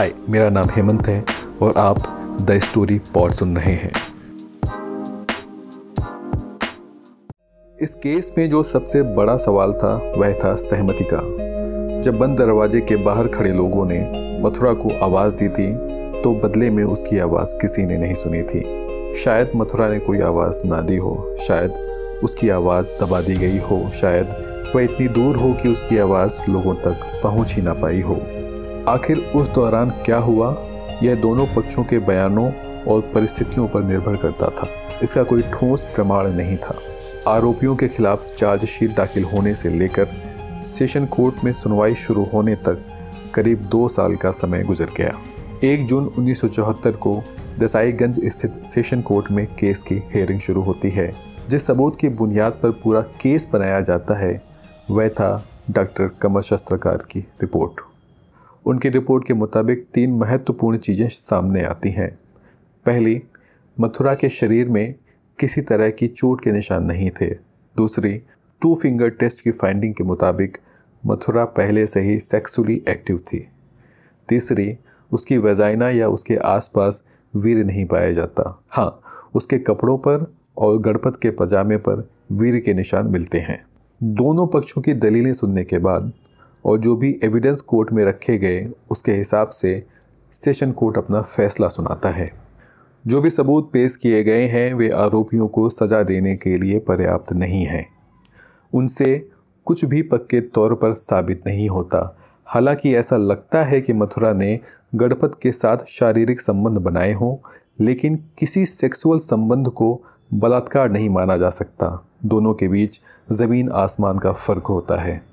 हाय, मेरा नाम हेमंत है और आप द स्टोरी पॉड सुन रहे हैं। इस केस में जो सबसे बड़ा सवाल था, वह था सहमति का। जब बंद दरवाजे के बाहर खड़े लोगों ने मथुरा को आवाज़ दी थी तो बदले में उसकी आवाज़ किसी ने नहीं सुनी थी। शायद मथुरा ने कोई आवाज़ ना दी हो, शायद उसकी आवाज़ दबा दी गई हो, शायद वह इतनी दूर हो कि उसकी आवाज़ लोगों तक पहुँच ही ना पाई हो। आखिर उस दौरान क्या हुआ? यह दोनों पक्षों के बयानों और परिस्थितियों पर निर्भर करता था। इसका कोई ठोस प्रमाण नहीं था। आरोपियों के खिलाफ चार्जशीट दाखिल होने से लेकर सेशन कोर्ट में सुनवाई शुरू होने तक करीब दो साल का समय गुजर गया। एक जून उन्नीस सौ चौहत्तर को दसाईगंज स्थित सेशन कोर्ट में केस की हेयरिंग शुरू होती है। जिस सबूत की बुनियाद पर पूरा केस बनाया जाता है, वह था डॉक्टर कमर शस्त्रकार की रिपोर्ट। उनकी रिपोर्ट के मुताबिक तीन महत्वपूर्ण चीज़ें सामने आती हैं। पहली, मथुरा के शरीर में किसी तरह की चोट के निशान नहीं थे। दूसरी, टू फिंगर टेस्ट की फाइंडिंग के मुताबिक मथुरा पहले से ही सेक्सुअली एक्टिव थी। तीसरी, उसकी वजाइना या उसके आसपास वीर नहीं पाया जाता। हाँ उसके कपड़ों पर और गणपत के पजामे पर वीर के निशान मिलते हैं। दोनों पक्षों की दलीलें सुनने के बाद और जो भी एविडेंस कोर्ट में रखे गए, उसके हिसाब से सेशन कोर्ट अपना फैसला सुनाता है। जो भी सबूत पेश किए गए हैं, वे आरोपियों को सज़ा देने के लिए पर्याप्त नहीं हैं। उनसे कुछ भी पक्के तौर पर साबित नहीं होता। हालाँकि ऐसा लगता है कि मथुरा ने गणपत के साथ शारीरिक संबंध बनाए हों, लेकिन किसी सेक्सुअल संबंध को बलात्कार नहीं माना जा सकता। दोनों के बीच ज़मीन आसमान का फ़र्क होता है।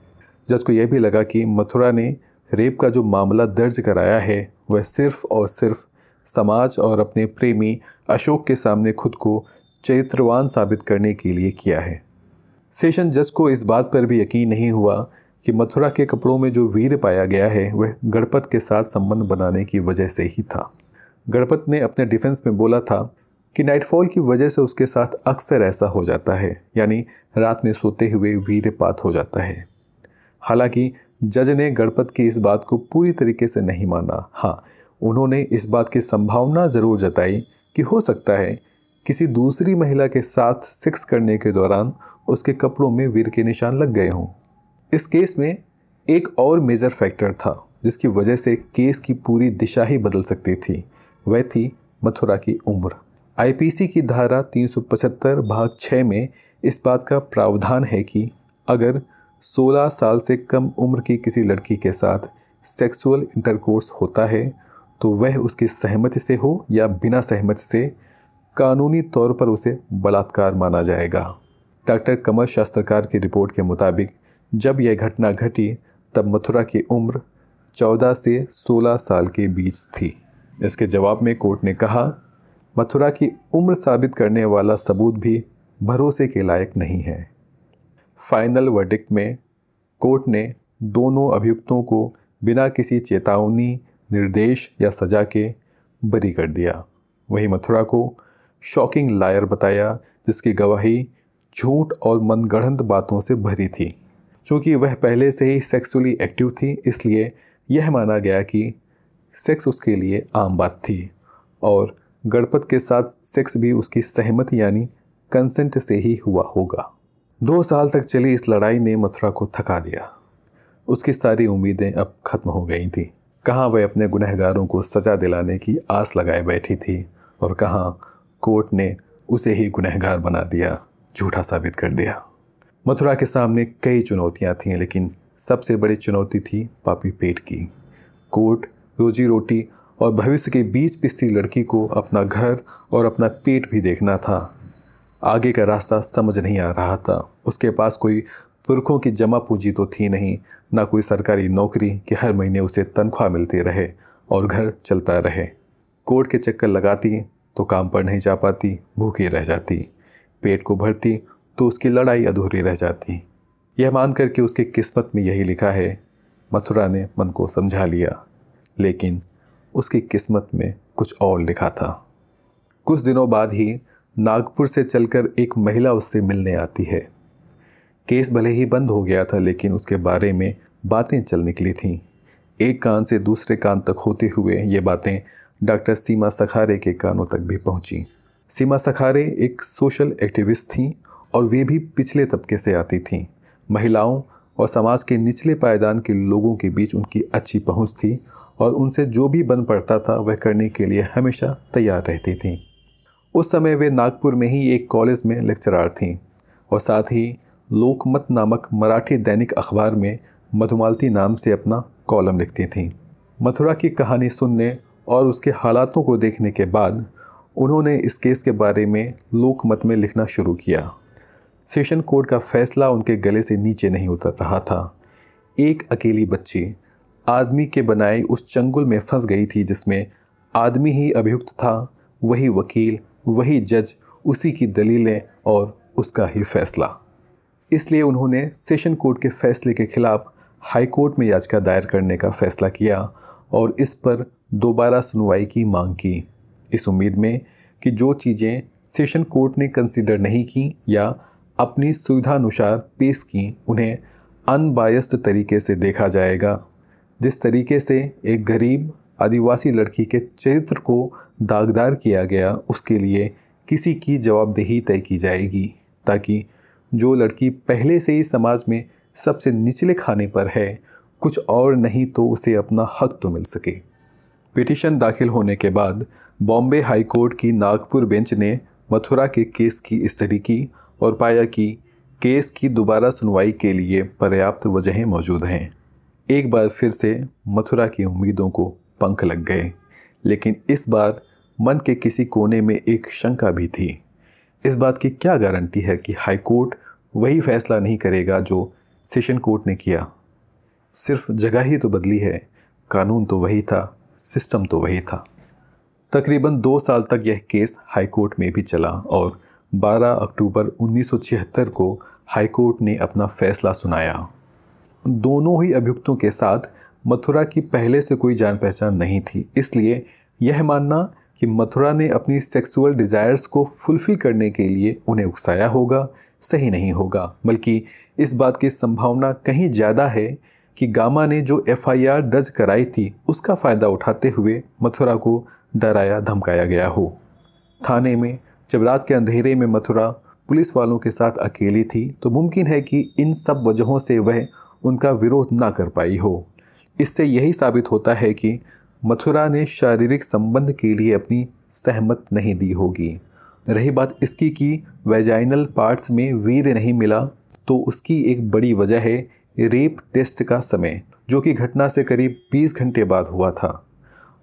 जज को यह भी लगा कि मथुरा ने रेप का जो मामला दर्ज कराया है, वह सिर्फ़ और सिर्फ़ समाज और अपने प्रेमी अशोक के सामने खुद को चरित्रवान साबित करने के लिए किया है। सेशन जज को इस बात पर भी यकीन नहीं हुआ कि मथुरा के कपड़ों में जो वीर पाया गया है, वह गणपत के साथ संबंध बनाने की वजह से ही था। गणपत ने अपने डिफेंस में बोला था कि नाइटफॉल की वजह से उसके साथ अक्सर ऐसा हो जाता है, यानी रात में सोते हुए वीरपात हो जाता है। हालाँकि, जज ने गणपत की इस बात को पूरी तरीके से नहीं माना। हाँ उन्होंने इस बात की संभावना ज़रूर जताई कि हो सकता है किसी दूसरी महिला के साथ सेक्स करने के दौरान उसके कपड़ों में वीर के निशान लग गए हों। इस केस में एक और मेजर फैक्टर था, जिसकी वजह से केस की पूरी दिशा ही बदल सकती थी। वह थी मथुरा की उम्र। आईपीसी की धारा 375 भाग 6 में इस बात का प्रावधान है कि अगर 16 साल से कम उम्र की किसी लड़की के साथ सेक्सुअल इंटरकोर्स होता है तो वह उसकी सहमति से हो या बिना सहमति से, कानूनी तौर पर उसे बलात्कार माना जाएगा। डॉक्टर कमर शास्त्रकार की रिपोर्ट के मुताबिक, जब यह घटना घटी, तब मथुरा की उम्र 14 से 16 साल के बीच थी। इसके जवाब में कोर्ट ने कहा, मथुरा की उम्र साबित करने वाला सबूत भी भरोसे के लायक नहीं है। फाइनल वर्डिक्ट में कोर्ट ने दोनों अभियुक्तों को बिना किसी चेतावनी, निर्देश या सजा के बरी कर दिया। वहीं मथुरा को शॉकिंग लायर बताया, जिसकी गवाही झूठ और मनगढ़ंत बातों से भरी थी। चूँकि वह पहले से ही सेक्सुअली एक्टिव थी, इसलिए यह माना गया कि सेक्स उसके लिए आम बात थी और गणपत के साथ सेक्स भी उसकी सहमति यानी कंसेंट से ही हुआ होगा। दो साल तक चली इस लड़ाई ने मथुरा को थका दिया। उसकी सारी उम्मीदें अब खत्म हो गई थी। कहाँ वह अपने गुनहगारों को सजा दिलाने की आस लगाए बैठी थी और कहाँ कोर्ट ने उसे ही गुनहगार बना दिया, झूठा साबित कर दिया। मथुरा के सामने कई चुनौतियाँ थीं, लेकिन सबसे बड़ी चुनौती थी पापी पेट की। कोर्ट, रोजी रोटी और भविष्य के बीच पिसती लड़की को अपना घर और अपना पेट भी देखना था। आगे का रास्ता समझ नहीं आ रहा था। उसके पास कोई पुरखों की जमा पूंजी तो थी नहीं, ना कोई सरकारी नौकरी कि हर महीने उसे तनख्वाह मिलती रहे और घर चलता रहे। कोर्ट के चक्कर लगाती तो काम पर नहीं जा पाती, भूखी रह जाती। पेट को भरती तो उसकी लड़ाई अधूरी रह जाती। यह मान कर कि उसकी किस्मत में यही लिखा है, मथुरा ने मन को समझा लिया, लेकिन उसकी किस्मत में कुछ और लिखा था। कुछ दिनों बाद ही नागपुर से चलकर एक महिला उससे मिलने आती है। केस भले ही बंद हो गया था, लेकिन उसके बारे में बातें चल निकली थीं। एक कान से दूसरे कान तक होते हुए ये बातें डॉक्टर सीमा सखारे के कानों तक भी पहुँची। सीमा सखारे एक सोशल एक्टिविस्ट थीं और वे भी पिछले तबके से आती थीं। महिलाओं और समाज के निचले पायदान के लोगों के बीच उनकी अच्छी पहुँच थी और उनसे जो भी बन पड़ता था, वह करने के लिए हमेशा तैयार रहती थीं। उस समय वे नागपुर में ही एक कॉलेज में लेक्चरार थीं और साथ ही लोकमत नामक मराठी दैनिक अखबार में मधुमालती नाम से अपना कॉलम लिखती थीं। मथुरा की कहानी सुनने और उसके हालातों को देखने के बाद उन्होंने इस केस के बारे में लोकमत में लिखना शुरू किया। सेशन कोर्ट का फैसला उनके गले से नीचे नहीं उतर रहा था। एक अकेली बच्ची, आदमी के बनाए उस चंगुल में फंस गई थी जिसमें आदमी ही अभियुक्त था, वही वकील वही जज उसी की दलीलें और उसका ही फैसला। इसलिए उन्होंने सेशन कोर्ट के फैसले के खिलाफ हाई कोर्ट में याचिका दायर करने का फैसला किया और इस पर दोबारा सुनवाई की मांग की। इस उम्मीद में कि जो चीज़ें सेशन कोर्ट ने कंसिडर नहीं की या अपनी सुविधानुसार पेश की, उन्हें अनबायस्ड तरीके से देखा जाएगा। जिस तरीके से एक गरीब आदिवासी लड़की के चरित्र को दागदार किया गया, उसके लिए किसी की जवाबदेही तय की जाएगी, ताकि जो लड़की पहले से ही समाज में सबसे निचले खाने पर है, कुछ और नहीं तो उसे अपना हक तो मिल सके। पिटिशन दाखिल होने के बाद बॉम्बे हाई कोर्ट की नागपुर बेंच ने मथुरा के केस की स्टडी की और पाया कि केस की दोबारा सुनवाई के लिए पर्याप्त वजहें मौजूद हैं। एक बार फिर से मथुरा की उम्मीदों को पंख लग गए। लेकिन इस बार मन के किसी कोने में एक शंका भी थी। इस बात की क्या गारंटी है कि हाई कोर्ट वही फैसला नहीं करेगा जो सेशन कोर्ट ने किया? सिर्फ़ जगह ही तो बदली है। कानून तो वही था, सिस्टम तो वही था। तकरीबन दो साल तक यह केस हाई कोर्ट में भी चला और 12 अक्टूबर 1976 को हाईकोर्ट ने अपना फैसला सुनाया। दोनों ही अभियुक्तों के साथ मथुरा की पहले से कोई जान पहचान नहीं थी। इसलिए यह मानना कि मथुरा ने अपनी सेक्सुअल डिज़ायर्स को फुलफ़िल करने के लिए उन्हें उकसाया होगा, सही नहीं होगा। बल्कि इस बात की संभावना कहीं ज़्यादा है कि गामा ने जो एफआईआर दर्ज कराई थी, उसका फ़ायदा उठाते हुए मथुरा को डराया, धमकाया गया हो। थाने में जब रात के अंधेरे में मथुरा पुलिस वालों के साथ अकेली थी तो मुमकिन है कि इन सब वजहों से वह उनका विरोध ना कर पाई हो। इससे यही साबित होता है कि मथुरा ने शारीरिक संबंध के लिए अपनी सहमत नहीं दी होगी। रही बात इसकी कि वेजाइनल पार्ट्स में वीर नहीं मिला तो उसकी एक बड़ी वजह है रेप टेस्ट का समय, जो कि घटना से करीब 20 घंटे बाद हुआ था।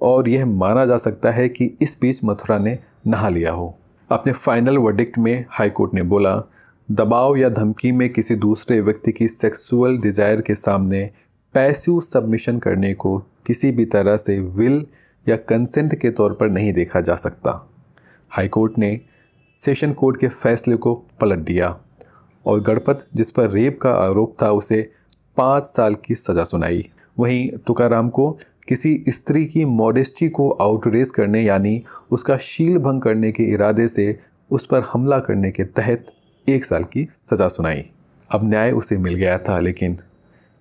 और यह माना जा सकता है कि इस बीच मथुरा ने नहा लिया हो। अपने फाइनल वर्डिक्ट में हाईकोर्ट ने बोला दबाव या धमकी में किसी दूसरे व्यक्ति की सेक्सुअल डिज़ायर के सामने पैसिव सबमिशन करने को किसी भी तरह से विल या कंसेंट के तौर पर नहीं देखा जा सकता। हाईकोर्ट ने सेशन कोर्ट के फैसले को पलट दिया और गणपत, जिस पर रेप का आरोप था, उसे पाँच साल की सज़ा सुनाई। वहीं तुकाराम को किसी स्त्री की मॉडेस्टी को आउटरेस करने, यानी उसका शील भंग करने के इरादे से उस पर हमला करने के तहत एक साल की सज़ा सुनाई। अब न्याय उसे मिल गया था, लेकिन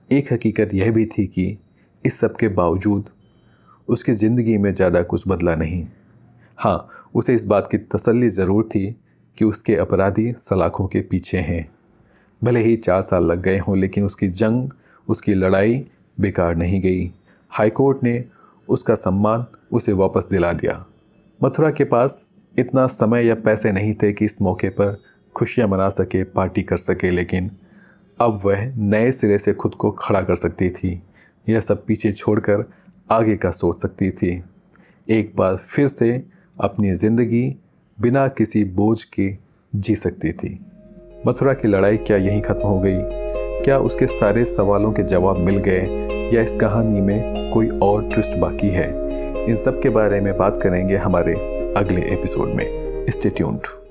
एक हकीकत यह भी थी कि इस सब के बावजूद उसकी ज़िंदगी में ज़्यादा कुछ बदला नहीं। हाँ उसे इस बात की तसल्ली ज़रूर थी कि उसके अपराधी सलाखों के पीछे हैं। भले ही चार साल लग गए हों, लेकिन उसकी जंग, उसकी लड़ाई बेकार नहीं गई। हाईकोर्ट ने उसका सम्मान उसे वापस दिला दिया। मथुरा के पास इतना समय या पैसे नहीं थे कि इस मौके पर खुशियाँ मना सके, पार्टी कर सके, लेकिन अब वह नए सिरे से खुद को खड़ा कर सकती थी। यह सब पीछे छोड़कर आगे का सोच सकती थी। एक बार फिर से अपनी ज़िंदगी बिना किसी बोझ के जी सकती थी। मथुरा की लड़ाई क्या यहीं ख़त्म हो गई? क्या उसके सारे सवालों के जवाब मिल गए? या इस कहानी में कोई और ट्विस्ट बाकी है? इन सब के बारे में बात करेंगे हमारे अगले एपिसोड में। Stay tuned.